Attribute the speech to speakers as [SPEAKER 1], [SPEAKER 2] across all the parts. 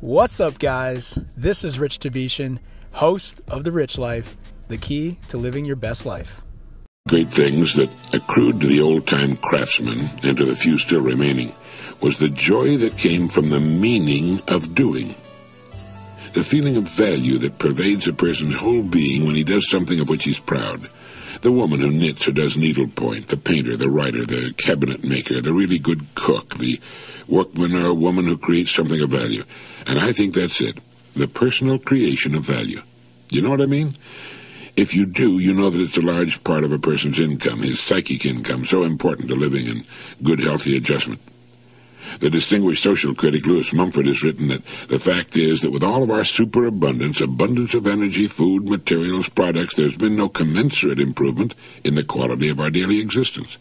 [SPEAKER 1] What's up, guys? This is Rich Tavetian, host of The Rich Life, the key to living your best life.
[SPEAKER 2] Great things that accrued to the old time craftsmen and to the few still remaining was the joy that came from the meaning of doing. The feeling of value that pervades a person's whole being when he does something of which he's proud. The woman who knits or does needlepoint, the painter, the writer, the cabinet maker, the really good cook, the workman or woman who creates something of value. And I think that's it. The personal creation of value. You know what I mean? If you do, you know that it's a large part of a person's income, his psychic income, so important to living and good, healthy adjustment. The distinguished social critic Lewis Mumford has written that the fact is that with all of our superabundance, abundance of energy, food, materials, products, there's been no commensurate improvement in the quality of our daily existence.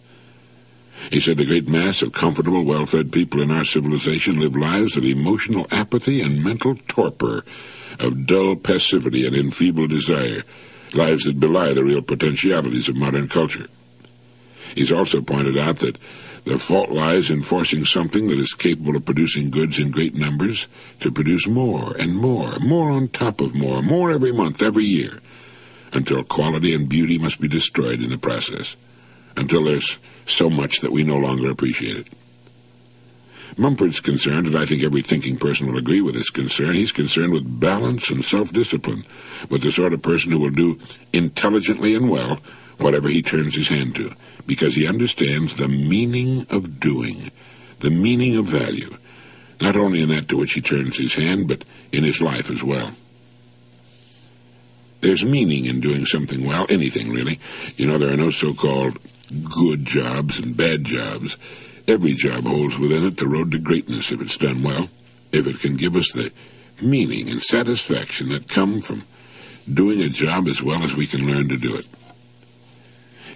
[SPEAKER 2] He said the great mass of comfortable, well-fed people in our civilization live lives of emotional apathy and mental torpor, of dull passivity and enfeebled desire, lives that belie the real potentialities of modern culture. He's also pointed out that the fault lies in forcing something that is capable of producing goods in great numbers to produce more and more, more on top of more, more every month, every year, until quality and beauty must be destroyed in the process until there's so much that we no longer appreciate it. Mumford's concerned, and I think every thinking person will agree with his concern, he's concerned with balance and self-discipline, with the sort of person who will do intelligently and well whatever he turns his hand to, because he understands the meaning of doing, the meaning of value, not only in that to which he turns his hand, but in his life as well. There's meaning in doing something well, anything really. You know, there are no so-called good jobs and bad jobs. Every job holds within it the road to greatness if it's done well, if it can give us the meaning and satisfaction that come from doing a job as well as we can learn to do it.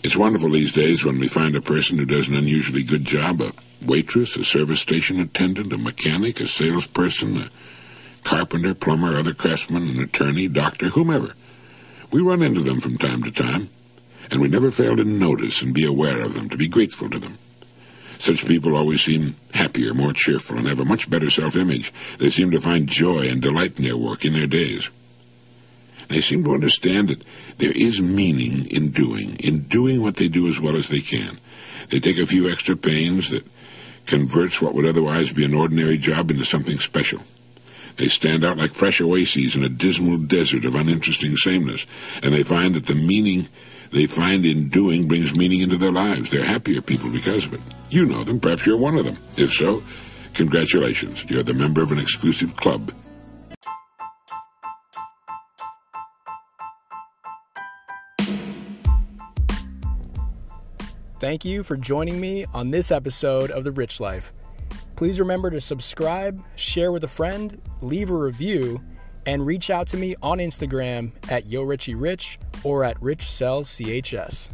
[SPEAKER 2] It's wonderful these days when we find a person who does an unusually good job, a waitress, a service station attendant, a mechanic, a salesperson, a carpenter, plumber, other craftsman, an attorney, doctor, whomever. We run into them from time to time and we never fail to notice and be aware of them, to be grateful to them. Such people always seem happier, more cheerful, and have a much better self-image. They seem to find joy and delight in their work, in their days. They seem to understand that there is meaning in doing, in doing what they do as well as they can. They take a few extra pains that converts what would otherwise be an ordinary job into something special. They stand out like fresh oases in a dismal desert of uninteresting sameness, and they find that the meaning they find in doing brings meaning into their lives. They're happier people because of it. You know them. Perhaps you're one of them. If so, congratulations. You're the member of an exclusive club.
[SPEAKER 1] Thank you for joining me on this episode of The Rich Life. Please remember to subscribe, share with a friend, leave a review, and reach out to me on Instagram at YoRichieRich or at RichCellsCHS.